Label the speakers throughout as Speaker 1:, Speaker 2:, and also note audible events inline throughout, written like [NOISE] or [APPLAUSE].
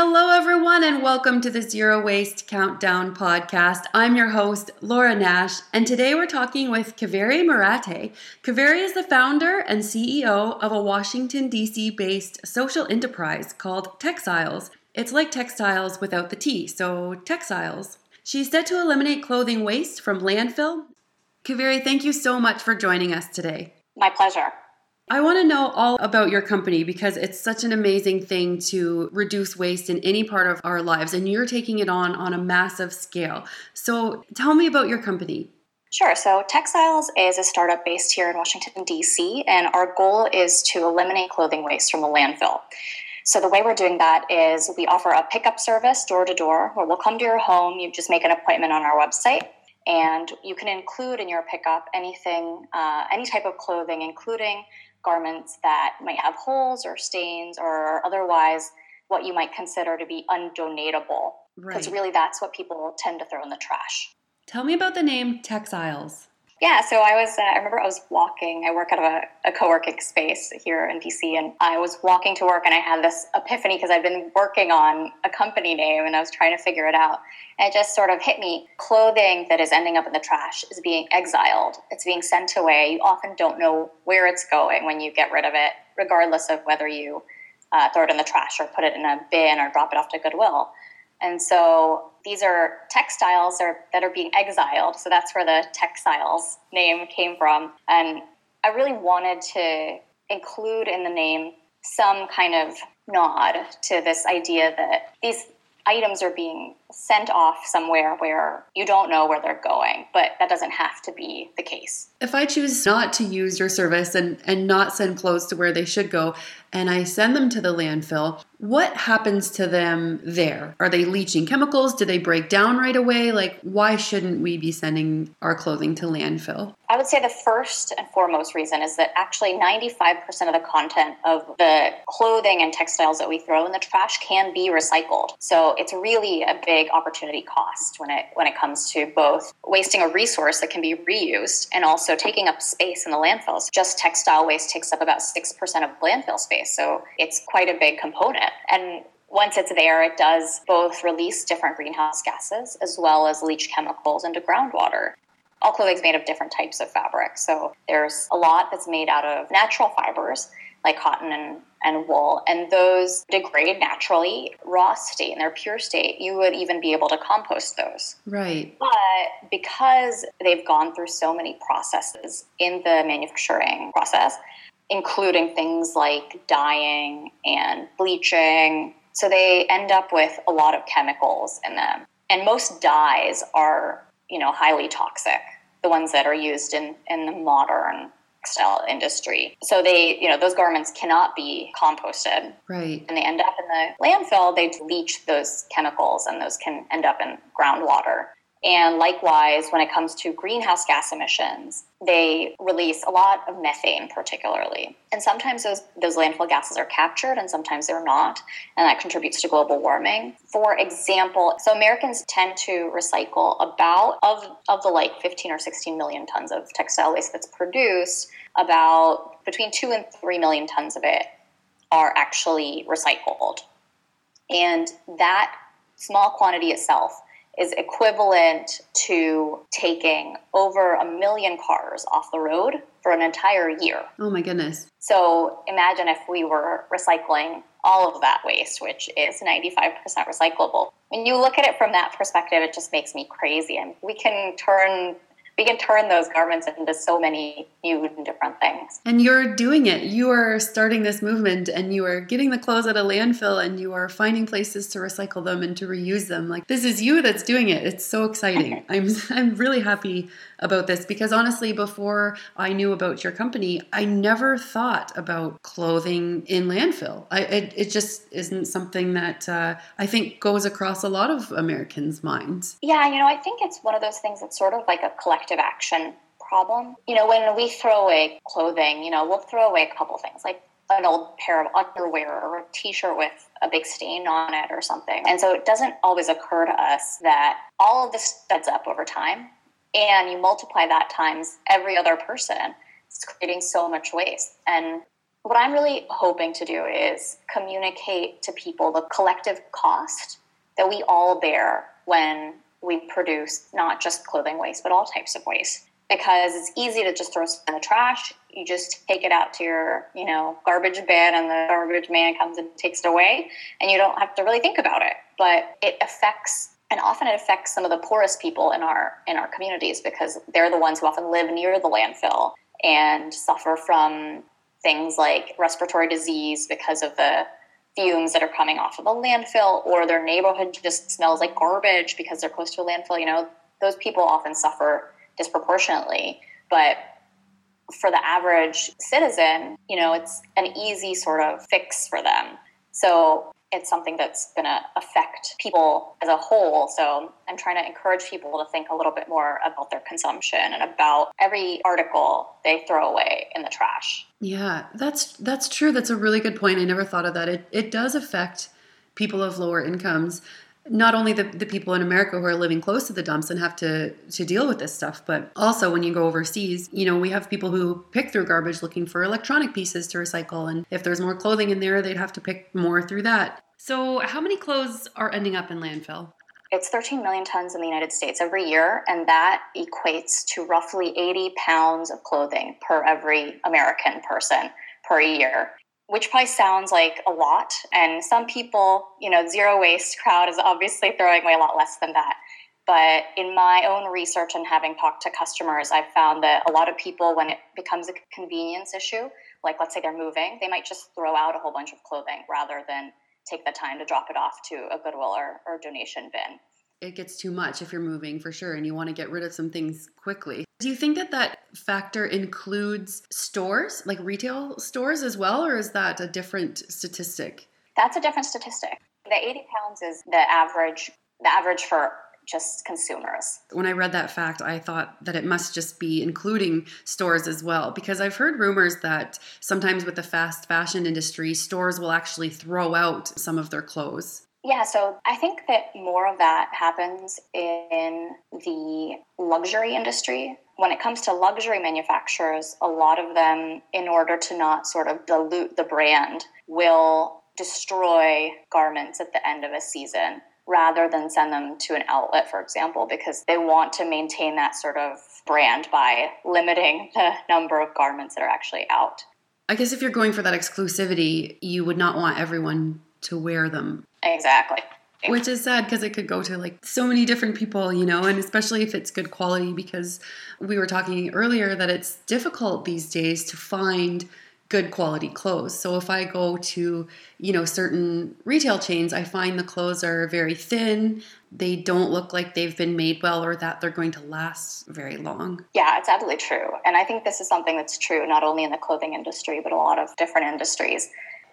Speaker 1: Hello, everyone, and welcome to the Zero Waste Countdown podcast. I'm your host, Laura Nash, and today we're talking with Kaveri Marathe. Kaveri is the founder and CEO of a Washington, D.C. based social enterprise called Texiles. It's like textiles without the T, so texiles. She's set to eliminate clothing waste from landfill. Kaveri, thank you so much for joining us today.
Speaker 2: My pleasure.
Speaker 1: I want to know all about your company because it's such an amazing thing to reduce waste in any part of our lives and you're taking it on on a massive scale. So tell me about your company.
Speaker 2: Sure. So, Texiles is a startup based here in Washington, D.C., and our goal is to eliminate clothing waste from the landfill. So, the way we're doing that is we offer a pickup service door to door where we'll come to your home. You just make an appointment on our website, and you can include in your pickup anything, uh, any type of clothing, including garments that might have holes or stains or otherwise what you might consider to be undonatable. Because right. really, that's what people tend to throw in the trash.
Speaker 1: Tell me about the name Texiles.
Speaker 2: Yeah, so I was, uh, I remember I was walking, I work out of a, a co working space here in DC, and I was walking to work and I had this epiphany because I've been working on a company name and I was trying to figure it out. And it just sort of hit me clothing that is ending up in the trash is being exiled, it's being sent away. You often don't know where it's going when you get rid of it, regardless of whether you uh, throw it in the trash or put it in a bin or drop it off to Goodwill. And so these are textiles are, that are being exiled. So that's where the texiles name came from. And I really wanted to include in the name some kind of nod to this idea that these items are being sent off somewhere where you don't know where they're going, but that doesn't have to be the case.
Speaker 1: If I choose not to use your service and, and not send clothes to where they should go, and I send them to the landfill, what happens to them there? Are they leaching chemicals? Do they break down right away? Like, why shouldn't we be sending our clothing to landfill?
Speaker 2: I would say the first and foremost reason is that actually 95% of the content of the clothing and textiles that we throw in the trash can be recycled. So it's really a big opportunity cost when it when it comes to both wasting a resource that can be reused and also taking up space in the landfills. Just textile waste takes up about 6% of landfill space. So it's quite a big component. And once it's there, it does both release different greenhouse gases as well as leach chemicals into groundwater. All clothing is made of different types of fabric. So there's a lot that's made out of natural fibers like cotton and, and wool, and those degrade naturally, raw state, in their pure state. You would even be able to compost those.
Speaker 1: Right.
Speaker 2: But because they've gone through so many processes in the manufacturing process, including things like dyeing and bleaching. So they end up with a lot of chemicals in them. And most dyes are, you know, highly toxic, the ones that are used in, in the modern textile industry. So they, you know, those garments cannot be composted.
Speaker 1: Right.
Speaker 2: And they end up in the landfill, they leach those chemicals and those can end up in groundwater. And likewise, when it comes to greenhouse gas emissions, they release a lot of methane, particularly. And sometimes those, those landfill gases are captured and sometimes they're not. And that contributes to global warming. For example, so Americans tend to recycle about, of, of the like 15 or 16 million tons of textile waste that's produced, about between two and three million tons of it are actually recycled. And that small quantity itself is equivalent to taking over a million cars off the road for an entire year.
Speaker 1: Oh my goodness.
Speaker 2: So imagine if we were recycling all of that waste, which is 95% recyclable. When you look at it from that perspective, it just makes me crazy. And we can turn we can turn those garments into so many new and different things.
Speaker 1: And you're doing it. You are starting this movement and you are getting the clothes out of landfill and you are finding places to recycle them and to reuse them. Like this is you that's doing it. It's so exciting. [LAUGHS] I'm I'm really happy about this because honestly before I knew about your company, I never thought about clothing in landfill. I it, it just isn't something that uh, I think goes across a lot of Americans' minds.
Speaker 2: Yeah, you know, I think it's one of those things that's sort of like a collective action problem. You know, when we throw away clothing, you know, we'll throw away a couple things like an old pair of underwear or a t-shirt with a big stain on it or something. And so it doesn't always occur to us that all of this adds up over time and you multiply that times every other person. It's creating so much waste. And what I'm really hoping to do is communicate to people the collective cost that we all bear when we produce not just clothing waste, but all types of waste. Because it's easy to just throw it in the trash. You just take it out to your, you know, garbage bin, and the garbage man comes and takes it away, and you don't have to really think about it. But it affects, and often it affects some of the poorest people in our in our communities because they're the ones who often live near the landfill and suffer from things like respiratory disease because of the fumes that are coming off of a landfill or their neighborhood just smells like garbage because they're close to a landfill you know those people often suffer disproportionately. But for the average citizen you know it's an easy sort of fix for them. So it's something that's going to affect people as a whole. So I'm trying to encourage people to think a little bit more about their consumption and about every article they throw away in the trash.
Speaker 1: Yeah, that's that's true. That's a really good point. I never thought of that. It it does affect people of lower incomes. Not only the, the people in America who are living close to the dumps and have to to deal with this stuff, but also when you go overseas, you know, we have people who pick through garbage looking for electronic pieces to recycle. And if there's more clothing in there, they'd have to pick more through that. So how many clothes are ending up in landfill?
Speaker 2: It's 13 million tons in the United States every year, and that equates to roughly 80 pounds of clothing per every American person per year, which probably sounds like a lot. And some people, you know, zero waste crowd is obviously throwing away a lot less than that. But in my own research and having talked to customers, I've found that a lot of people, when it becomes a convenience issue, like let's say they're moving, they might just throw out a whole bunch of clothing rather than take the time to drop it off to a Goodwill or, or donation bin.
Speaker 1: It gets too much if you're moving for sure and you want to get rid of some things quickly. Do you think that that factor includes stores, like retail stores as well, or is that a different statistic?
Speaker 2: That's a different statistic. The 80 pounds is the average the average for just consumers.
Speaker 1: When I read that fact, I thought that it must just be including stores as well, because I've heard rumors that sometimes with the fast fashion industry, stores will actually throw out some of their clothes.
Speaker 2: Yeah, so I think that more of that happens in the luxury industry. When it comes to luxury manufacturers, a lot of them, in order to not sort of dilute the brand, will destroy garments at the end of a season rather than send them to an outlet, for example, because they want to maintain that sort of brand by limiting [LAUGHS] the number of garments that are actually out.
Speaker 1: I guess if you're going for that exclusivity, you would not want everyone to wear them.
Speaker 2: Exactly.
Speaker 1: Which is sad because it could go to like so many different people, you know, and especially if it's good quality because we were talking earlier that it's difficult these days to find good quality clothes. So if I go to, you know, certain retail chains, I find the clothes are very thin. They don't look like they've been made well or that they're going to last very long.
Speaker 2: Yeah, it's absolutely true. And I think this is something that's true not only in the clothing industry, but a lot of different industries.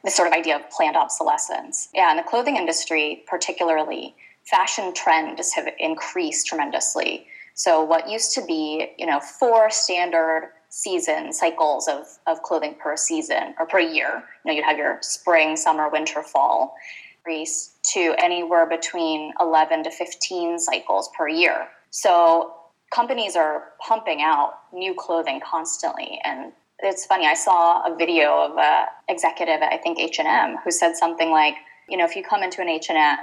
Speaker 2: This sort of idea of planned obsolescence. Yeah, in the clothing industry, particularly, fashion trends have increased tremendously. So what used to be, you know, four standard season cycles of, of clothing per season or per year. You know, you'd have your spring, summer, winter, fall, increase to anywhere between 11 to 15 cycles per year. So companies are pumping out new clothing constantly and it's funny i saw a video of a executive at i think h&m who said something like you know if you come into an h&m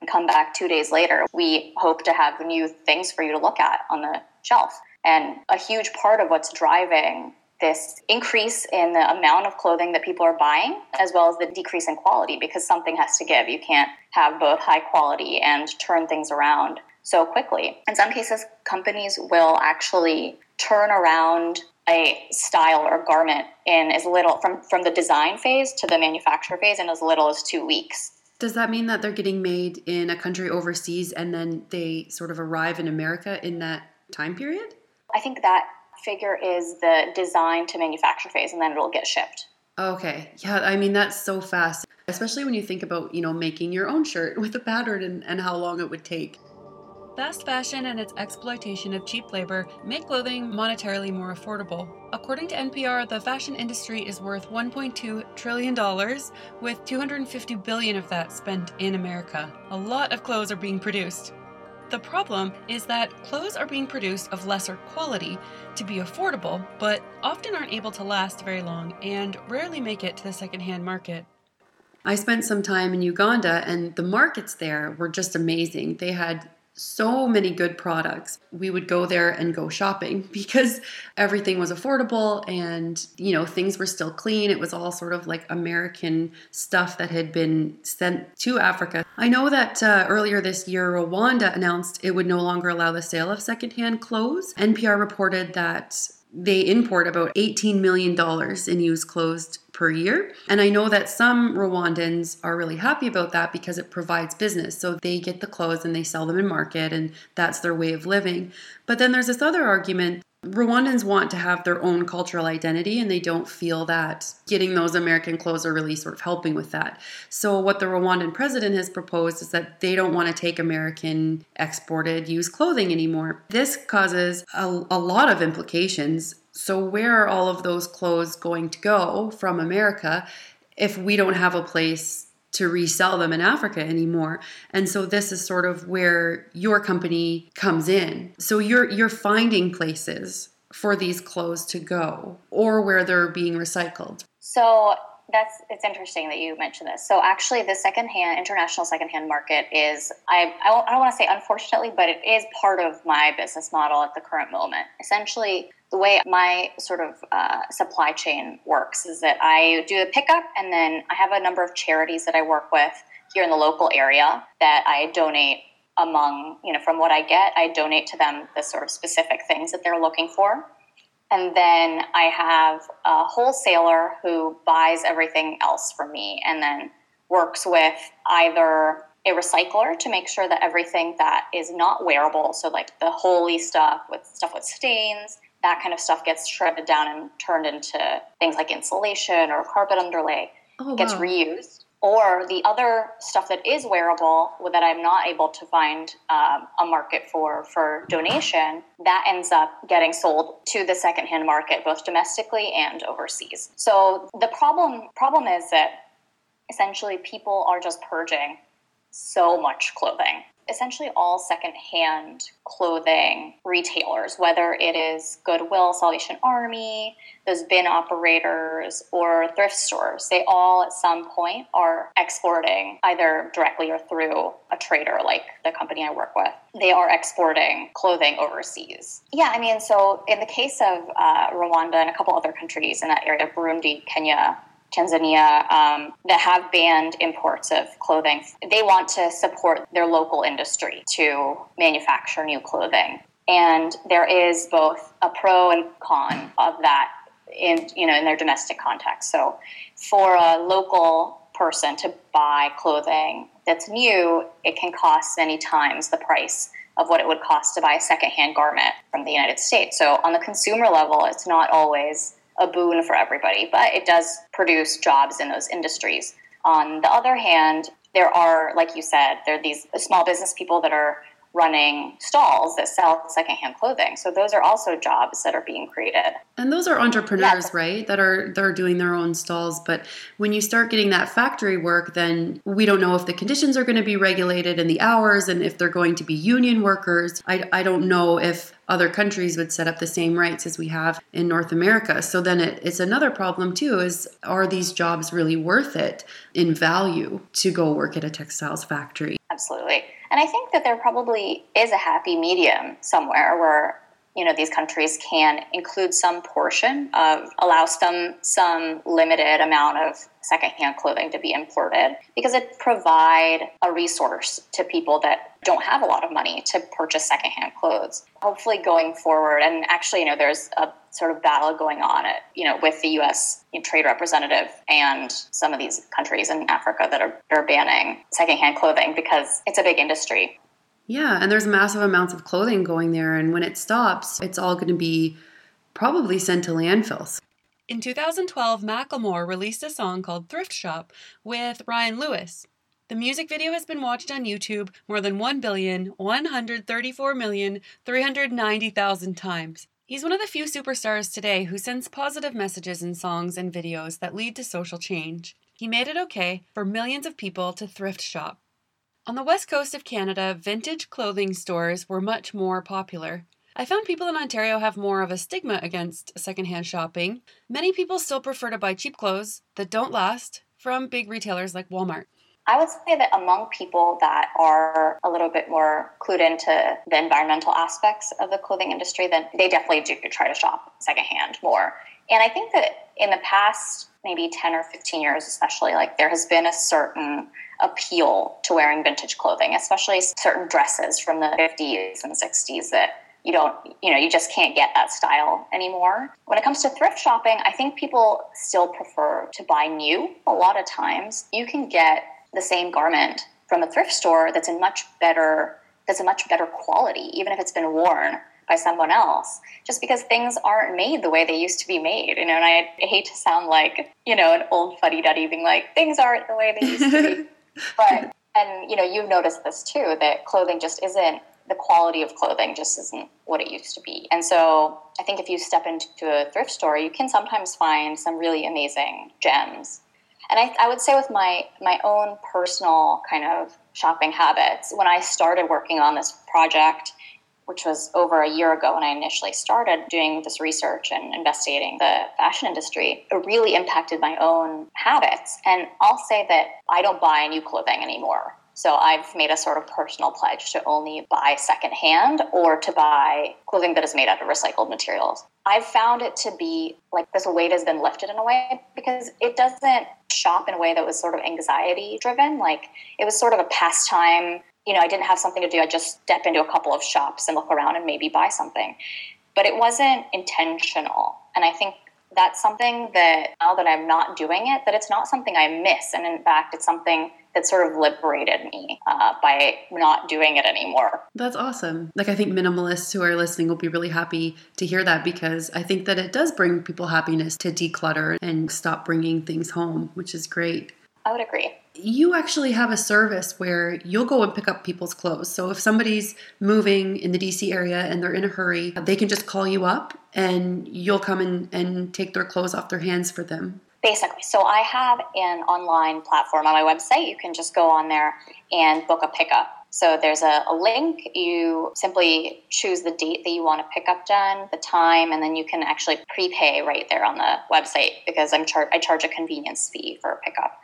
Speaker 2: and come back two days later we hope to have new things for you to look at on the shelf and a huge part of what's driving this increase in the amount of clothing that people are buying, as well as the decrease in quality, because something has to give. You can't have both high quality and turn things around so quickly. In some cases, companies will actually turn around a style or garment in as little from from the design phase to the manufacture phase in as little as two weeks.
Speaker 1: Does that mean that they're getting made in a country overseas and then they sort of arrive in America in that time period?
Speaker 2: I think that figure is the design to manufacture phase and then it'll get shipped.
Speaker 1: Okay. Yeah, I mean that's so fast. Especially when you think about, you know, making your own shirt with a pattern and, and how long it would take. Fast fashion and its exploitation of cheap labor make clothing monetarily more affordable. According to NPR, the fashion industry is worth 1.2 trillion dollars, with 250 billion of that spent in America. A lot of clothes are being produced. The problem is that clothes are being produced of lesser quality to be affordable, but often aren't able to last very long and rarely make it to the secondhand market. I spent some time in Uganda and the markets there were just amazing. They had so many good products. We would go there and go shopping [LAUGHS] because everything was affordable and, you know, things were still clean. It was all sort of like American stuff that had been sent to Africa. I know that uh, earlier this year, Rwanda announced it would no longer allow the sale of secondhand clothes. NPR reported that they import about $18 million in used clothes per year. And I know that some Rwandans are really happy about that because it provides business. So they get the clothes and they sell them in market, and that's their way of living. But then there's this other argument Rwandans want to have their own cultural identity and they don't feel that getting those American clothes are really sort of helping with that. So, what the Rwandan president has proposed is that they don't want to take American exported used clothing anymore. This causes a, a lot of implications. So, where are all of those clothes going to go from America if we don't have a place to resell them in Africa anymore. And so this is sort of where your company comes in. So you're you're finding places for these clothes to go or where they're being recycled.
Speaker 2: So that's it's interesting that you mentioned this. So actually, the secondhand international secondhand market is I I don't want to say unfortunately, but it is part of my business model at the current moment. Essentially, the way my sort of uh, supply chain works is that I do a pickup and then I have a number of charities that I work with here in the local area that I donate among, you know, from what I get, I donate to them the sort of specific things that they're looking for. And then I have a wholesaler who buys everything else from me and then works with either a recycler to make sure that everything that is not wearable, so like the holy stuff with stuff with stains, that kind of stuff gets shredded down and turned into things like insulation or carpet underlay, oh, gets wow. reused. Or the other stuff that is wearable that I'm not able to find um, a market for for donation, that ends up getting sold to the secondhand market, both domestically and overseas. So the problem problem is that essentially people are just purging so much clothing essentially all secondhand clothing retailers, whether it is Goodwill, Salvation Army, those bin operators, or thrift stores. They all at some point are exporting either directly or through a trader like the company I work with. They are exporting clothing overseas. Yeah, I mean, so in the case of uh, Rwanda and a couple other countries in that area, Burundi, Kenya, Tanzania um, that have banned imports of clothing. They want to support their local industry to manufacture new clothing. And there is both a pro and con of that in you know in their domestic context. So for a local person to buy clothing that's new, it can cost many times the price of what it would cost to buy a secondhand garment from the United States. So on the consumer level, it's not always a boon for everybody, but it does produce jobs in those industries. On the other hand, there are, like you said, there are these small business people that are running stalls that sell secondhand clothing. So those are also jobs that are being created.
Speaker 1: And those are entrepreneurs, right? That are they're doing their own stalls, but when you start getting that factory work, then we don't know if the conditions are going to be regulated and the hours and if they're going to be union workers. I I don't know if other countries would set up the same rights as we have in North America. So then it, it's another problem too is are these jobs really worth it in value to go work at a textiles factory?
Speaker 2: Absolutely. And I think that there probably is a happy medium somewhere where you know these countries can include some portion of allow some some limited amount of secondhand clothing to be imported because it provide a resource to people that don't have a lot of money to purchase secondhand clothes. Hopefully, going forward, and actually, you know, there's a sort of battle going on, at, you know, with the U.S. trade representative and some of these countries in Africa that are, are banning secondhand clothing because it's a big industry.
Speaker 1: Yeah, and there's massive amounts of clothing going there, and when it stops, it's all going to be probably sent to landfills.
Speaker 3: In 2012, Macklemore released a song called Thrift Shop with Ryan Lewis. The music video has been watched on YouTube more than 1,134,390,000 times. He's one of the few superstars today who sends positive messages in songs and videos that lead to social change. He made it okay for millions of people to thrift shop. On the west coast of Canada, vintage clothing stores were much more popular. I found people in Ontario have more of a stigma against secondhand shopping. Many people still prefer to buy cheap clothes that don't last from big retailers like Walmart.
Speaker 2: I would say that among people that are a little bit more clued into the environmental aspects of the clothing industry, then they definitely do try to shop secondhand more. And I think that in the past maybe 10 or 15 years, especially, like there has been a certain appeal to wearing vintage clothing, especially certain dresses from the 50s and 60s that you don't, you know, you just can't get that style anymore. When it comes to thrift shopping, I think people still prefer to buy new. A lot of times you can get the same garment from a thrift store that's in much better that's a much better quality, even if it's been worn by someone else, just because things aren't made the way they used to be made. You know, and I hate to sound like, you know, an old fuddy duddy being like, things aren't the way they used to be. [LAUGHS] but and you know, you've noticed this too, that clothing just isn't the quality of clothing just isn't what it used to be. And so I think if you step into a thrift store, you can sometimes find some really amazing gems. And I, I would say with my my own personal kind of shopping habits, when I started working on this project, which was over a year ago when I initially started doing this research and investigating the fashion industry, it really impacted my own habits. And I'll say that I don't buy new clothing anymore. So I've made a sort of personal pledge to only buy secondhand or to buy clothing that is made out of recycled materials. I've found it to be like this weight has been lifted in a way because it doesn't shop in a way that was sort of anxiety driven. Like it was sort of a pastime. You know, I didn't have something to do. I just step into a couple of shops and look around and maybe buy something. But it wasn't intentional. And I think that's something that now that I'm not doing it, that it's not something I miss. And in fact, it's something that sort of liberated me uh, by not doing it anymore.
Speaker 1: That's awesome. Like, I think minimalists who are listening will be really happy to hear that because I think that it does bring people happiness to declutter and stop bringing things home, which is great.
Speaker 2: I would agree.
Speaker 1: You actually have a service where you'll go and pick up people's clothes. So if somebody's moving in the DC area and they're in a hurry, they can just call you up and you'll come in and take their clothes off their hands for them.
Speaker 2: Basically. So I have an online platform on my website. You can just go on there and book a pickup. So there's a, a, link. You simply choose the date that you want to pick up done, the time, and then you can actually prepay right there on the website because I'm char- I charge a convenience fee for a pickup.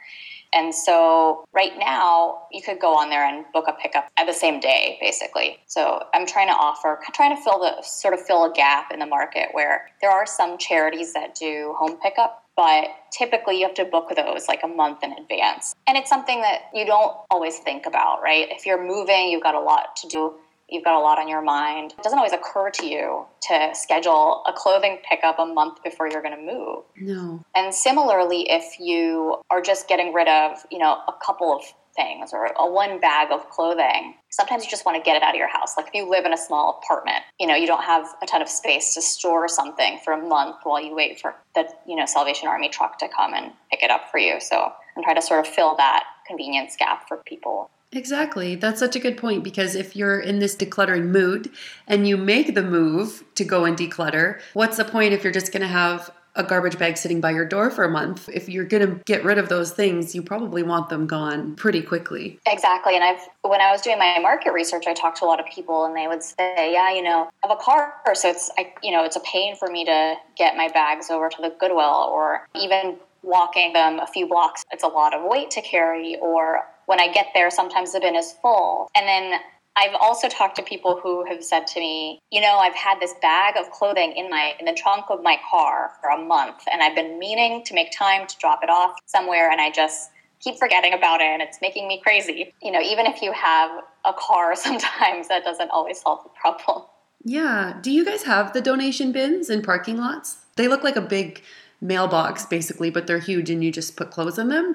Speaker 2: And so right now you could go on there and book a pickup at the same day, basically. So I'm trying to offer, trying to fill the sort of fill a gap in the market where there are some charities that do home pickup, but typically you have to book those like a month in advance. And it's something that you don't always think about, right? If you're moving, you've got a lot to do you've got a lot on your mind. It doesn't always occur to you to schedule a clothing pickup a month before you're going to move.
Speaker 1: No.
Speaker 2: And similarly, if you are just getting rid of, you know, a couple of things or a one bag of clothing, sometimes you just want to get it out of your house. Like if you live in a small apartment, you know, you don't have a ton of space to store something for a month while you wait for the, you know, Salvation Army truck to come and pick it up for you. So I'm trying to sort of fill that convenience gap for people.
Speaker 1: Exactly. That's such a good point because if you're in this decluttering mood and you make the move to go and declutter, what's the point if you're just going to have a garbage bag sitting by your door for a month? If you're going to get rid of those things, you probably want them gone pretty quickly.
Speaker 2: Exactly. And I've when I was doing my market research, I talked to a lot of people and they would say, "Yeah, you know, I have a car, so it's I, you know, it's a pain for me to get my bags over to the Goodwill or even walking them a few blocks, it's a lot of weight to carry or when I get there, sometimes the bin is full. And then I've also talked to people who have said to me, you know, I've had this bag of clothing in my in the trunk of my car for a month and I've been meaning to make time to drop it off somewhere and I just keep forgetting about it and it's making me crazy. You know, even if you have a car [LAUGHS] sometimes that doesn't always solve the problem.
Speaker 1: Yeah. Do you guys have the donation bins in parking lots? They look like a big mailbox basically, but they're huge and you just put clothes in them.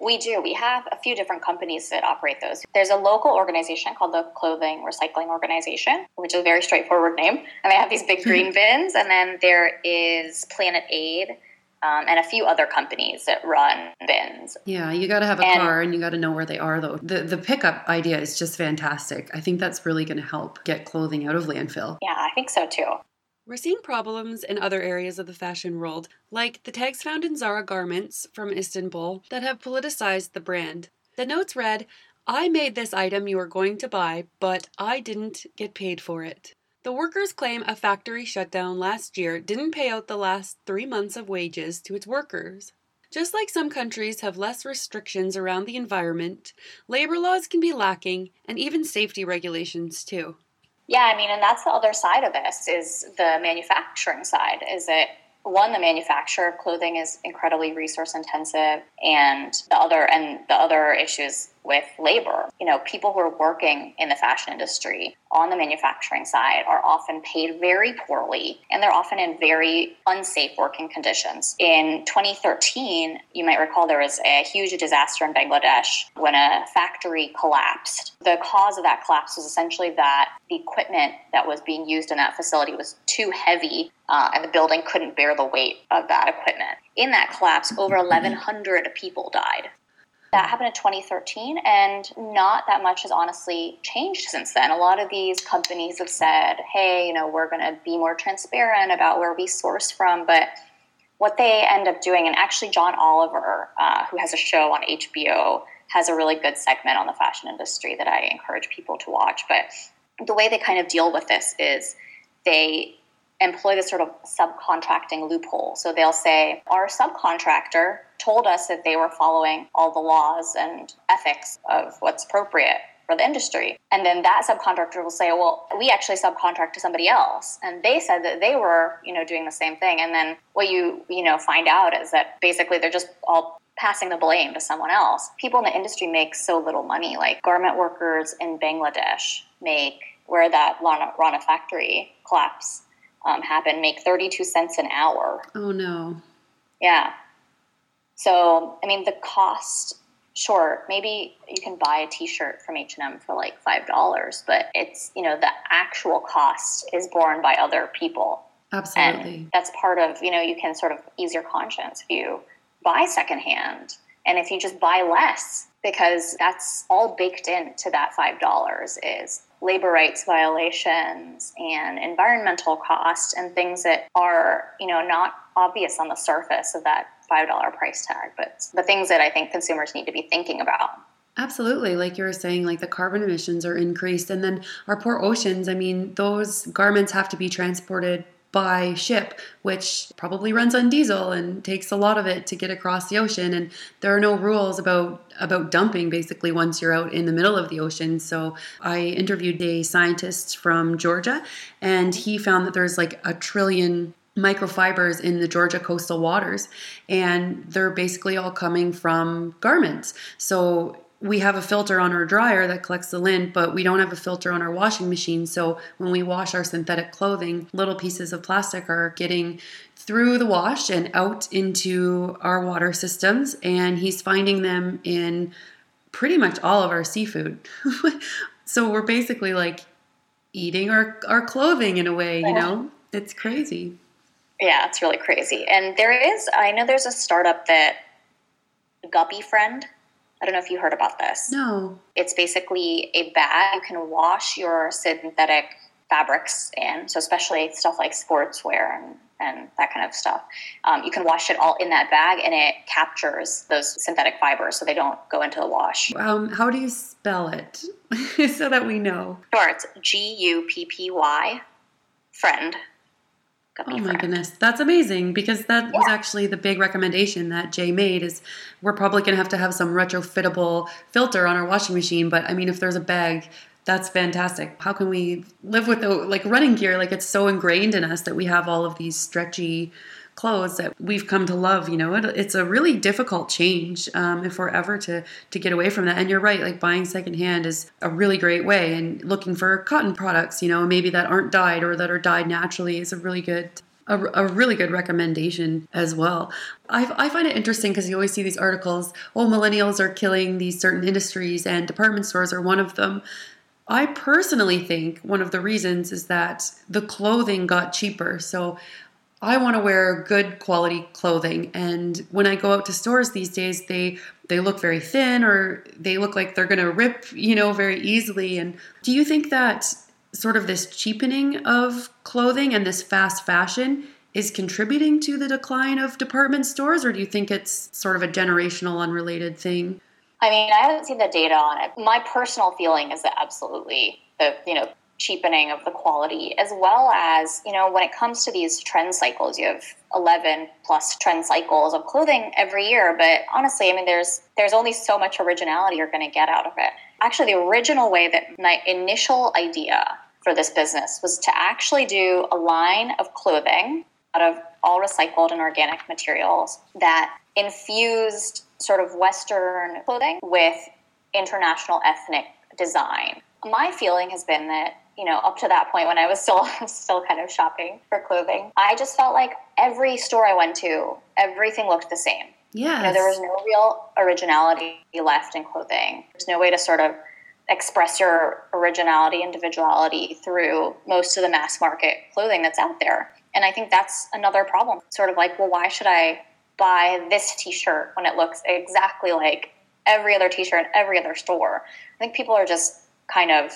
Speaker 2: We do. We have a few different companies that operate those. There's a local organization called the Clothing Recycling Organization, which is a very straightforward name. And they have these big green [LAUGHS] bins. And then there is Planet Aid um, and a few other companies that run bins.
Speaker 1: Yeah, you got to have a and, car and you got to know where they are, though. The, the pickup idea is just fantastic. I think that's really going to help get clothing out of landfill.
Speaker 2: Yeah, I think so too.
Speaker 3: We're seeing problems in other areas of the fashion world, like the tags found in Zara garments from Istanbul that have politicized the brand. The notes read, I made this item you are going to buy, but I didn't get paid for it. The workers claim a factory shutdown last year didn't pay out the last three months of wages to its workers. Just like some countries have less restrictions around the environment, labor laws can be lacking, and even safety regulations too.
Speaker 2: Yeah, I mean, and that's the other side of this is the manufacturing side. Is that one, the manufacture of clothing is incredibly resource intensive, and the other and the other issues with labor. You know, people who are working in the fashion industry on the manufacturing side are often paid very poorly and they're often in very unsafe working conditions. In 2013, you might recall there was a huge disaster in Bangladesh when a factory collapsed. The cause of that collapse was essentially that the equipment that was being used in that facility was too heavy uh, and the building couldn't bear the weight of that equipment. In that collapse, over 1,100 people died. That happened in 2013, and not that much has honestly changed since then. A lot of these companies have said, hey, you know, we're going to be more transparent about where we source from, but what they end up doing, and actually, John Oliver, uh, who has a show on HBO, has a really good segment on the fashion industry that I encourage people to watch. But the way they kind of deal with this is they employ this sort of subcontracting loophole. So they'll say, Our subcontractor told us that they were following all the laws and ethics of what's appropriate for the industry. And then that subcontractor will say, well, we actually subcontract to somebody else. And they said that they were, you know, doing the same thing. And then what you, you know, find out is that basically they're just all passing the blame to someone else. People in the industry make so little money. Like garment workers in Bangladesh make, where that Rana, Rana factory collapse um, happened, make 32 cents an hour.
Speaker 1: Oh, no.
Speaker 2: Yeah. So, I mean, the cost, sure, maybe you can buy a T-shirt from H&M for like five dollars, but it's you know the actual cost is borne by other people.
Speaker 1: Absolutely,
Speaker 2: and that's part of you know you can sort of ease your conscience if you buy secondhand, and if you just buy less because that's all baked into that five dollars is labor rights violations and environmental costs and things that are you know not obvious on the surface of that $5 price tag, but the things that I think consumers need to be thinking about.
Speaker 1: Absolutely. Like you were saying, like the carbon emissions are increased. And then our poor oceans, I mean, those garments have to be transported by ship, which probably runs on diesel and takes a lot of it to get across the ocean. And there are no rules about about dumping basically once you're out in the middle of the ocean. So I interviewed a scientist from Georgia and he found that there's like a trillion microfibers in the Georgia coastal waters, and they're basically all coming from garments. So we have a filter on our dryer that collects the lint, but we don't have a filter on our washing machine. So when we wash our synthetic clothing, little pieces of plastic are getting through the wash and out into our water systems, and he's finding them in pretty much all of our seafood. [LAUGHS] so we're basically like eating our, our clothing in a way, you know? It's crazy.
Speaker 2: Yeah, it's really crazy. And there is, I know there's a startup that Guppy Friend. I don't know if you heard about this.
Speaker 1: No.
Speaker 2: It's basically a bag you can wash your synthetic fabrics in. So, especially stuff like sportswear and, and that kind of stuff. Um, you can wash it all in that bag and it captures those synthetic fibers so they don't go into the wash.
Speaker 1: Um, how do you spell it [LAUGHS] so that we know?
Speaker 2: Sure, it's G U P P Y, friend
Speaker 1: oh my goodness that's amazing because that yeah. was actually the big recommendation that jay made is we're probably going to have to have some retrofittable filter on our washing machine but i mean if there's a bag That's fantastic. How can we live without like running gear? Like it's so ingrained in us that we have all of these stretchy clothes that we've come to love. You know, it, it's a really difficult change um, if we're ever to to get away from that. And you're right, like buying secondhand is a really great way, and looking for cotton products, you know, maybe that aren't dyed or that are dyed naturally is a really good a, a, really good recommendation as well. I, I find it interesting because you always see these articles, oh, millennials are killing these certain industries and department stores are one of them. I personally think one of the reasons is that the clothing got cheaper. So I want to wear good quality clothing and when I go out to stores these days they they look very thin or they look like they're going to rip, you know, very easily and do you think that sort of this cheapening of clothing and this fast fashion is contributing to the decline of department stores or do you think it's sort of a generational unrelated thing?
Speaker 2: I mean, I haven't seen the data on it. My personal feeling is that absolutely the you know cheapening of the quality, as well as you know when it comes to these trend cycles, you have eleven plus trend cycles of clothing every year. But honestly, I mean, there's there's only so much originality you're going to get out of it. Actually, the original way that my initial idea for this business was to actually do a line of clothing out of all recycled and organic materials that infused sort of Western clothing with international ethnic design. My feeling has been that you know up to that point when I was still [LAUGHS] still kind of shopping for clothing, I just felt like every store I went to, everything looked the same.
Speaker 1: Yeah,
Speaker 2: you know, there was no real originality left in clothing. There's no way to sort of express your originality, individuality through most of the mass market clothing that's out there. And I think that's another problem. Sort of like, well, why should I buy this t-shirt when it looks exactly like every other t-shirt in every other store. I think people are just kind of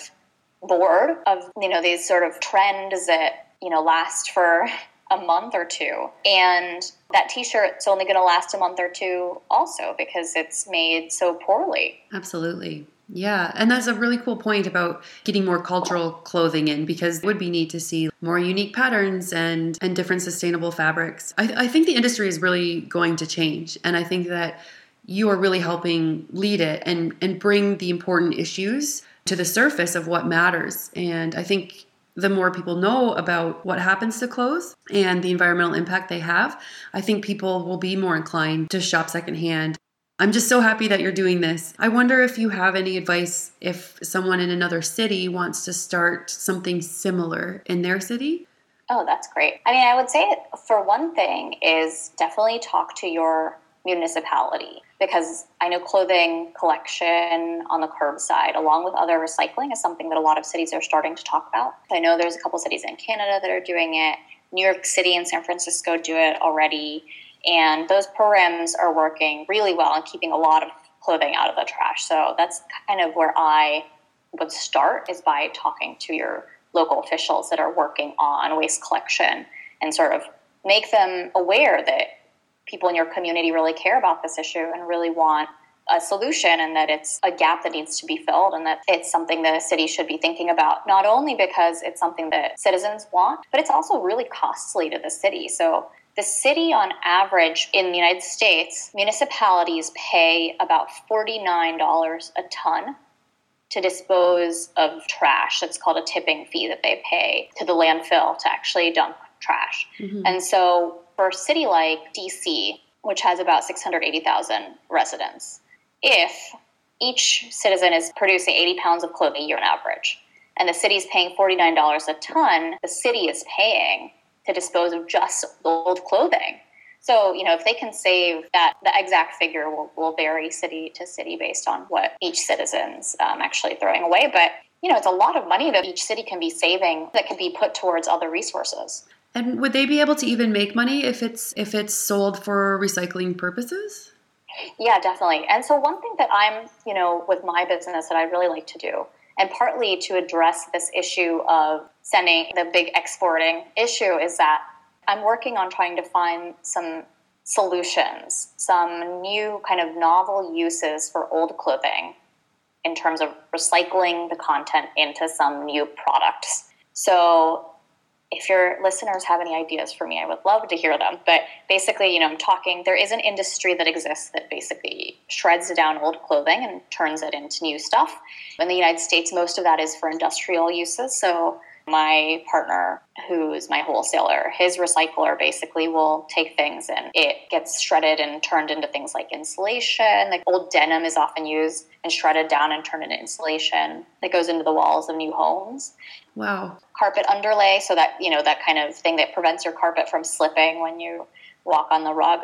Speaker 2: bored of, you know, these sort of trends that, you know, last for a month or two. And that t shirt's only going to last a month or two also because it's made so poorly.
Speaker 1: Absolutely. Yeah, and that's a really cool point about getting more cultural clothing in because it would be neat to see more unique patterns and and different sustainable fabrics. I, I think the industry is really going to change, and I think that you are really helping lead it and and bring the important issues to the surface of what matters. And I think the more people know about what happens to clothes and the environmental impact they have, I think people will be more inclined to shop secondhand I'm just so happy that you're doing this. I wonder if you have any advice if someone in another city wants to start something similar in their city.
Speaker 2: Oh, that's great. I mean, I would say for one thing is definitely talk to your municipality because I know clothing collection on the curbside, along with other recycling, is something that a lot of cities are starting to talk about. I know there's a couple cities in Canada that are doing it. New York City and San Francisco do it already. And those programs are working really well and keeping a lot of clothing out of the trash. So that's kind of where I would start is by talking to your local officials that are working on waste collection and sort of make them aware that people in your community really care about this issue and really want a solution and that it's a gap that needs to be filled and that it's something the city should be thinking about not only because it's something that citizens want but it's also really costly to the city so the city, on average, in the United States, municipalities pay about $49 a ton to dispose of trash. That's called a tipping fee that they pay to the landfill to actually dump trash. Mm-hmm. And so, for a city like DC, which has about 680,000 residents, if each citizen is producing 80 pounds of clothing a year on average, and the city is paying $49 a ton, the city is paying to dispose of just old clothing. So, you know, if they can save that, the exact figure will, will vary city to city based on what each citizen's um, actually throwing away. But, you know, it's a lot of money that each city can be saving that can be put towards other resources.
Speaker 1: And would they be able to even make money if it's if it's sold for recycling purposes?
Speaker 2: Yeah, definitely. And so one thing that I'm, you know, with my business that I really like to do and partly to address this issue of sending the big exporting issue is that I'm working on trying to find some solutions, some new kind of novel uses for old clothing in terms of recycling the content into some new products. So if your listeners have any ideas for me, I would love to hear them. But basically, you know, I'm talking, there is an industry that exists that basically shreds down old clothing and turns it into new stuff. In the United States, most of that is for industrial uses. So my partner who's my wholesaler his recycler basically will take things and it gets shredded and turned into things like insulation. Like old denim is often used and shredded down and turned into insulation that goes into the walls of new homes.
Speaker 1: Wow.
Speaker 2: Carpet underlay so that you know that kind of thing that prevents your carpet from slipping when you walk on the rug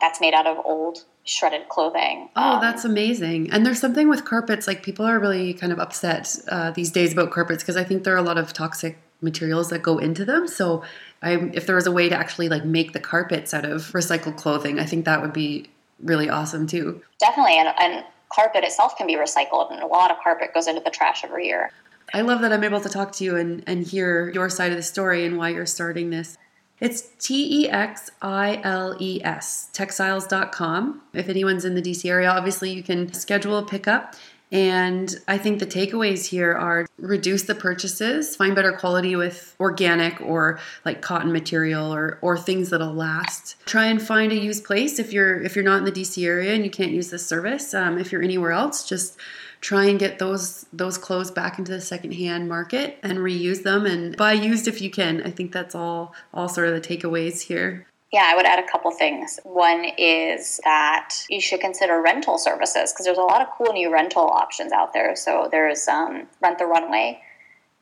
Speaker 2: that's made out of old shredded clothing.
Speaker 1: Oh, um, that's amazing. And there's something with carpets, like people are really kind of upset uh, these days about carpets because I think there are a lot of toxic materials that go into them. So I, if there was a way to actually like make the carpets out of recycled clothing, I think that would be really awesome too.
Speaker 2: Definitely. And, and carpet itself can be recycled and a lot of carpet goes into the trash every year.
Speaker 1: I love that I'm able to talk to you and, and hear your side of the story and why you're starting this. It's T E X I L E S, texiles.com. If anyone's in the DC area, obviously you can schedule a pickup. And I think the takeaways here are reduce the purchases, find better quality with organic or like cotton material or or things that'll last. Try and find a used place if you're if you're not in the DC area and you can't use this service. Um, if you're anywhere else, just try and get those those clothes back into the secondhand market and reuse them and buy used if you can. I think that's all all sort of the takeaways here.
Speaker 2: Yeah, I would add a couple things. One is that you should consider rental services because there's a lot of cool new rental options out there. So there's um, Rent the Runway,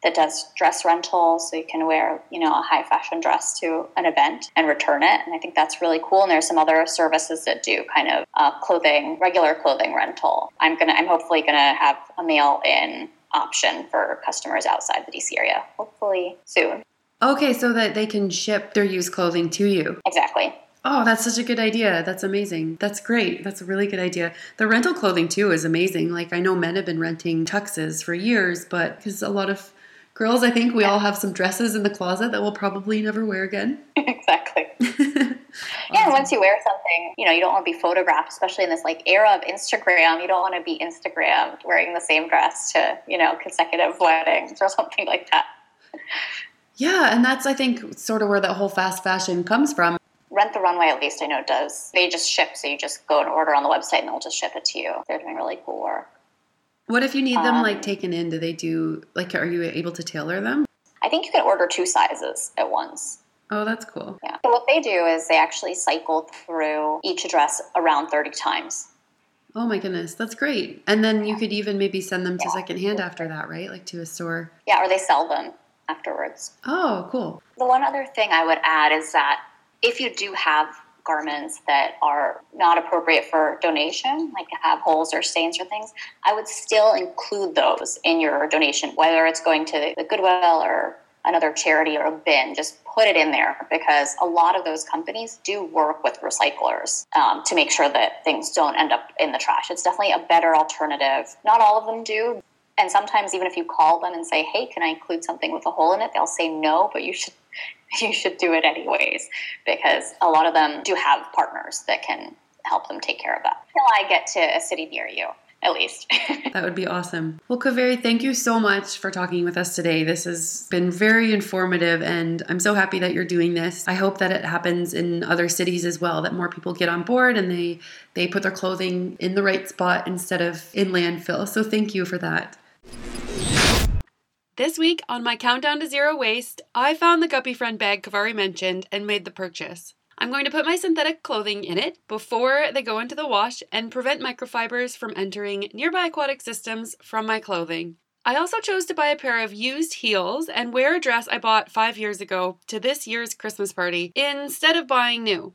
Speaker 2: that does dress rentals so you can wear you know a high fashion dress to an event and return it and i think that's really cool and there's some other services that do kind of uh, clothing regular clothing rental i'm gonna i'm hopefully gonna have a mail in option for customers outside the dc area hopefully soon
Speaker 1: okay so that they can ship their used clothing to you
Speaker 2: exactly
Speaker 1: Oh, that's such a good idea. That's amazing. That's great. That's a really good idea. The rental clothing too is amazing. Like I know men have been renting tuxes for years, but because a lot of Girls, I think we all have some dresses in the closet that we'll probably never wear again. [LAUGHS]
Speaker 2: exactly. [LAUGHS] awesome. Yeah, and once you wear something, you know, you don't want to be photographed, especially in this like era of Instagram. You don't want to be Instagrammed wearing the same dress to, you know, consecutive weddings or [LAUGHS] something like that.
Speaker 1: Yeah, and that's I think sort of where that whole fast fashion comes from.
Speaker 2: Rent the Runway, at least I know, it does. They just ship, so you just go and order on the website and they'll just ship it to you. They're doing really cool work.
Speaker 1: What if you need them um, like taken in? Do they do like are you able to tailor them?
Speaker 2: I think you can order two sizes at once.
Speaker 1: Oh, that's cool.
Speaker 2: Yeah. So what they do is they actually cycle through each address around 30 times.
Speaker 1: Oh my goodness, that's great. And then you could even maybe send them to yeah. secondhand after that, right? Like to a store.
Speaker 2: Yeah, or they sell them afterwards.
Speaker 1: Oh, cool.
Speaker 2: The one other thing I would add is that if you do have garments that are not appropriate for donation, like have holes or stains or things, I would still include those in your donation, whether it's going to the Goodwill or another charity or a bin, just put it in there because a lot of those companies do work with recyclers um, to make sure that things don't end up in the trash. It's definitely a better alternative. Not all of them do. And sometimes, even if you call them and say, hey, can I include something with a hole in it? They'll say no, but you should [LAUGHS] you should do it anyways because a lot of them do have partners that can help them take care of that until I get to a city near you. At least. [LAUGHS]
Speaker 1: that would be awesome. Well, Kaveri, thank you so much for talking with us today. This has been very informative, and I'm so happy that you're doing this. I hope that it happens in other cities as well, that more people get on board and they they put their clothing in the right spot instead of in landfill. So thank you for that.
Speaker 3: This week on my countdown to zero waste, I found the Guppyfriend bag Kaveri mentioned and made the purchase. I'm going to put my synthetic clothing in it before they go into the wash and prevent microfibers from entering nearby aquatic systems from my clothing. I also chose to buy a pair of used heels and wear a dress I bought five years ago to this year's Christmas party instead of buying new.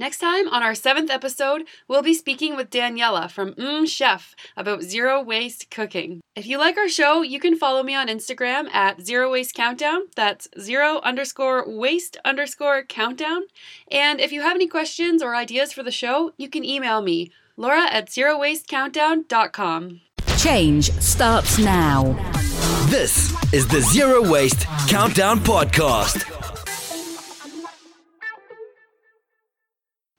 Speaker 3: Next time on our seventh episode, we'll be speaking with Daniela from Mmm Chef about zero waste cooking. If you like our show, you can follow me on Instagram at zero waste countdown. That's zero underscore waste underscore countdown. And if you have any questions or ideas for the show, you can email me, Laura at zerowastecountdown.com.
Speaker 4: Change starts now.
Speaker 5: This is the Zero Waste Countdown Podcast.